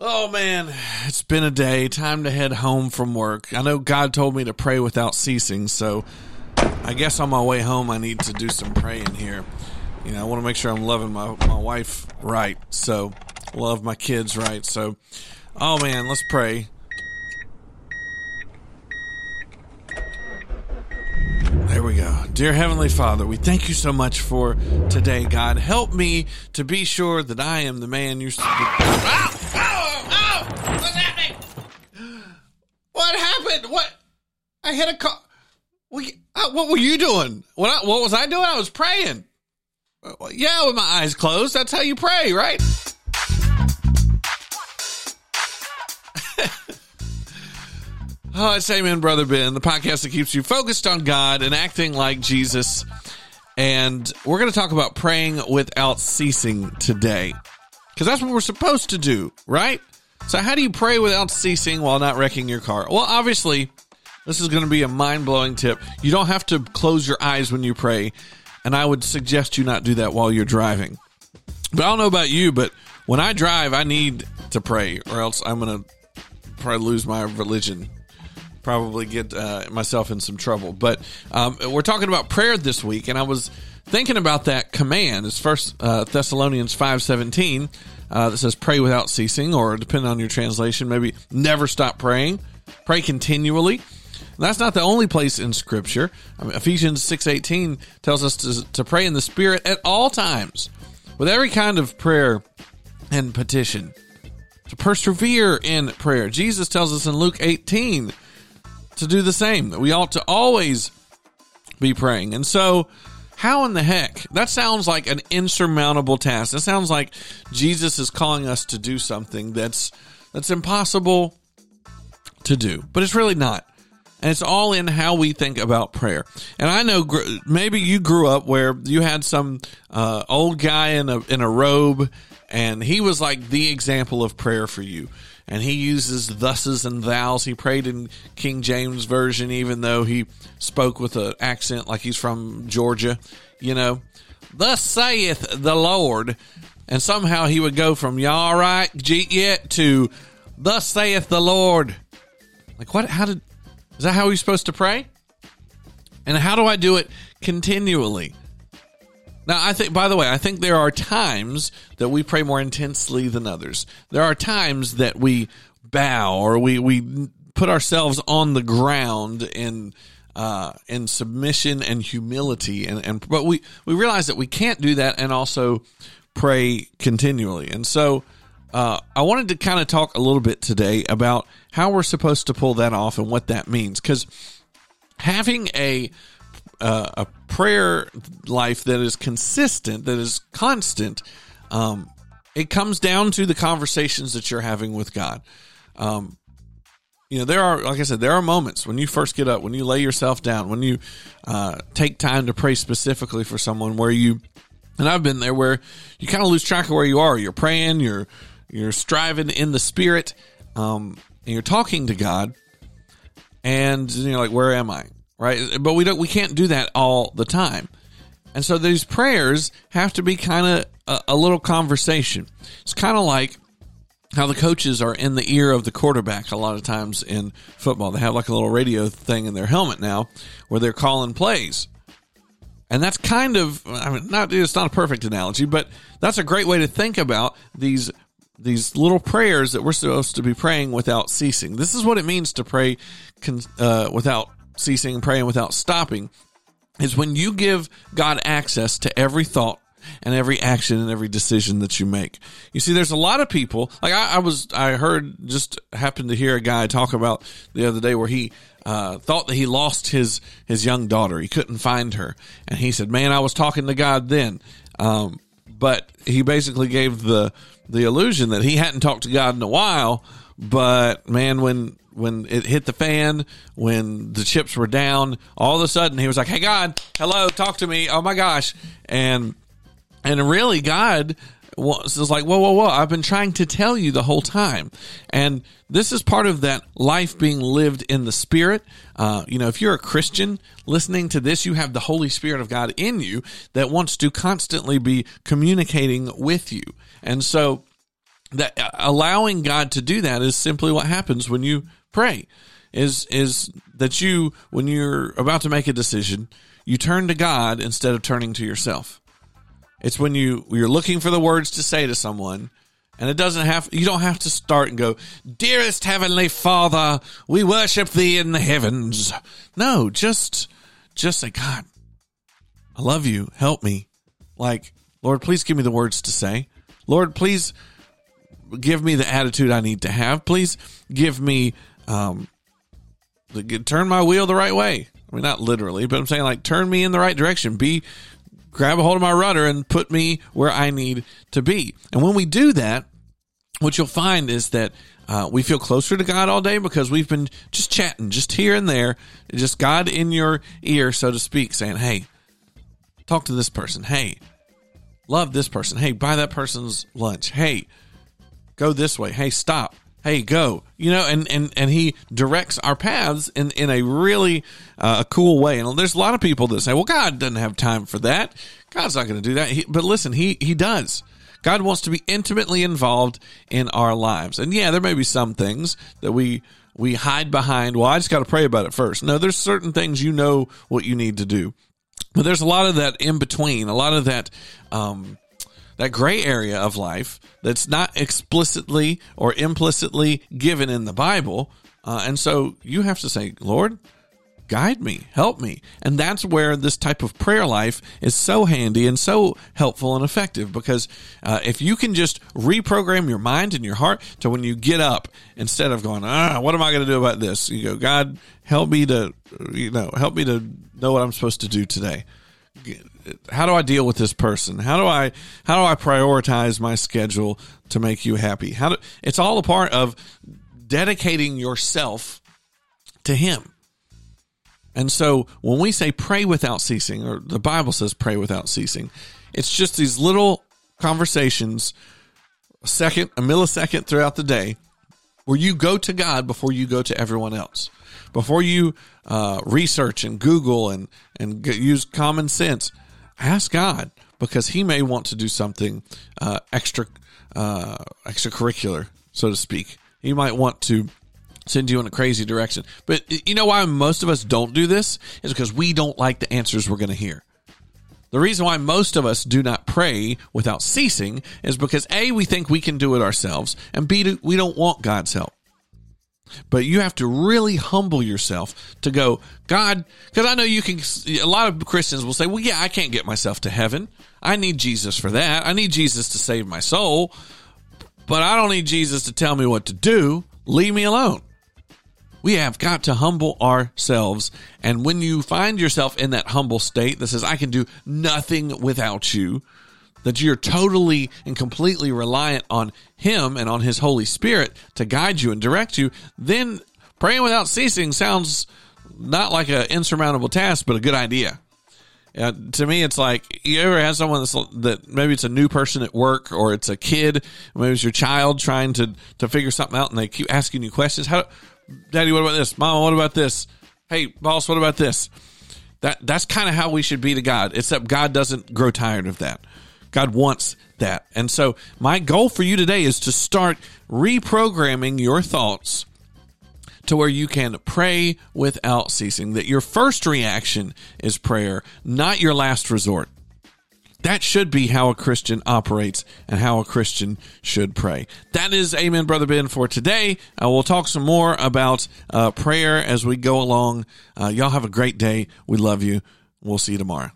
Oh man, it's been a day. Time to head home from work. I know God told me to pray without ceasing, so I guess on my way home I need to do some praying here. You know, I want to make sure I'm loving my, my wife right, so love my kids right. So, oh man, let's pray. There we go. Dear Heavenly Father, we thank you so much for today, God. Help me to be sure that I am the man you're. Ow! What? I hit a car. We, uh, what were you doing? What, I, what was I doing? I was praying. Yeah, with my eyes closed. That's how you pray, right? Oh, it's Amen, Brother Ben, the podcast that keeps you focused on God and acting like Jesus. And we're going to talk about praying without ceasing today. Because that's what we're supposed to do, right? So, how do you pray without ceasing while not wrecking your car? Well, obviously, this is going to be a mind blowing tip. You don't have to close your eyes when you pray. And I would suggest you not do that while you're driving. But I don't know about you, but when I drive, I need to pray, or else I'm going to probably lose my religion probably get uh, myself in some trouble. But um, we're talking about prayer this week, and I was thinking about that command. It's First uh, Thessalonians five seventeen uh, that says, "Pray without ceasing," or depending on your translation, maybe never stop praying, pray continually. And that's not the only place in Scripture. I mean, Ephesians six eighteen tells us to, to pray in the Spirit at all times, with every kind of prayer and petition. To persevere in prayer. Jesus tells us in Luke eighteen to do the same. That we ought to always be praying. And so, how in the heck? That sounds like an insurmountable task. That sounds like Jesus is calling us to do something that's that's impossible to do. But it's really not. And it's all in how we think about prayer. And I know maybe you grew up where you had some uh, old guy in a in a robe, and he was like the example of prayer for you and he uses thuses and thous. He prayed in King James version, even though he spoke with an accent like he's from Georgia. You know, thus saith the Lord, and somehow he would go from "Y'all right, yet" to "Thus saith the Lord." Like what? How did? Is that how he's supposed to pray? And how do I do it continually? Now, I think, by the way, I think there are times that we pray more intensely than others. There are times that we bow or we, we put ourselves on the ground in, uh, in submission and humility. And, and, but we, we realize that we can't do that and also pray continually. And so, uh, I wanted to kind of talk a little bit today about how we're supposed to pull that off and what that means. Because having a uh, a prayer life that is consistent, that is constant, um, it comes down to the conversations that you're having with God. Um, you know, there are, like I said, there are moments when you first get up, when you lay yourself down, when you uh, take time to pray specifically for someone where you, and I've been there where you kind of lose track of where you are. You're praying, you're you're striving in the spirit, um, and you're talking to God, and you're like, where am I? Right? But we don't, we can't do that all the time. And so these prayers have to be kind of a, a, little conversation. It's kind of like how the coaches are in the ear of the quarterback a lot of times in football. They have like a little radio thing in their helmet now where they're calling plays. And that's kind of, I mean, not, it's not a perfect analogy, but that's a great way to think about these these little prayers that we're supposed to be praying without ceasing. This is what it means to pray uh, without ceasing praying without stopping is when you give God access to every thought and every action and every decision that you make. You see, there's a lot of people, like I, I was, I heard, just happened to hear a guy talk about the other day where he, uh, thought that he lost his, his young daughter. He couldn't find her. And he said, man, I was talking to God then. Um, but he basically gave the, the illusion that he hadn't talked to God in a while. But man, when when it hit the fan, when the chips were down, all of a sudden he was like, "Hey God, hello, talk to me." Oh my gosh, and and really God was like, "Whoa, whoa, whoa! I've been trying to tell you the whole time." And this is part of that life being lived in the Spirit. Uh, you know, if you're a Christian listening to this, you have the Holy Spirit of God in you that wants to constantly be communicating with you, and so that allowing God to do that is simply what happens when you pray. Is is that you when you're about to make a decision, you turn to God instead of turning to yourself. It's when you you're looking for the words to say to someone, and it doesn't have you don't have to start and go, "Dearest heavenly Father, we worship thee in the heavens." No, just just say, "God, I love you. Help me." Like, Lord, please give me the words to say. Lord, please give me the attitude I need to have. Please give me um turn my wheel the right way. I mean, not literally, but I'm saying like turn me in the right direction. Be grab a hold of my rudder and put me where I need to be. And when we do that, what you'll find is that uh, we feel closer to God all day because we've been just chatting, just here and there, just God in your ear, so to speak, saying, Hey, talk to this person. Hey, love this person. Hey, buy that person's lunch. Hey, go this way. Hey, stop hey go you know and and and he directs our paths in in a really uh, a cool way. And there's a lot of people that say well god doesn't have time for that. God's not going to do that. He, but listen he he does. God wants to be intimately involved in our lives. And yeah there may be some things that we we hide behind well i just got to pray about it first. No there's certain things you know what you need to do. But there's a lot of that in between a lot of that um that gray area of life that's not explicitly or implicitly given in the Bible. Uh, and so you have to say, Lord, guide me, help me. And that's where this type of prayer life is so handy and so helpful and effective because uh, if you can just reprogram your mind and your heart to when you get up, instead of going, ah, what am I going to do about this? You go, God, help me to, you know, help me to know what I'm supposed to do today how do I deal with this person? How do I how do I prioritize my schedule to make you happy? How do, it's all a part of dedicating yourself to him. And so when we say pray without ceasing or the Bible says pray without ceasing, it's just these little conversations a second, a millisecond throughout the day where you go to God before you go to everyone else. Before you uh, research and Google and, and use common sense, ask God because He may want to do something uh, extra uh, extracurricular, so to speak. He might want to send you in a crazy direction. But you know why most of us don't do this is because we don't like the answers we're going to hear. The reason why most of us do not pray without ceasing is because A, we think we can do it ourselves, and B, we don't want God's help. But you have to really humble yourself to go, God, because I know you can. A lot of Christians will say, well, yeah, I can't get myself to heaven. I need Jesus for that. I need Jesus to save my soul. But I don't need Jesus to tell me what to do. Leave me alone. We have got to humble ourselves. And when you find yourself in that humble state that says, I can do nothing without you, that you're totally and completely reliant on Him and on His Holy Spirit to guide you and direct you, then praying without ceasing sounds not like an insurmountable task, but a good idea. Uh, to me, it's like you ever had someone that's, that maybe it's a new person at work or it's a kid, maybe it's your child trying to to figure something out, and they keep asking you questions. How, Daddy, what about this? Mom, what about this? Hey, boss, what about this? That that's kind of how we should be to God. Except God doesn't grow tired of that. God wants that. And so my goal for you today is to start reprogramming your thoughts to where you can pray without ceasing, that your first reaction is prayer, not your last resort. That should be how a Christian operates and how a Christian should pray. That is Amen, Brother Ben, for today. Uh, we'll talk some more about uh, prayer as we go along. Uh, y'all have a great day. We love you. We'll see you tomorrow.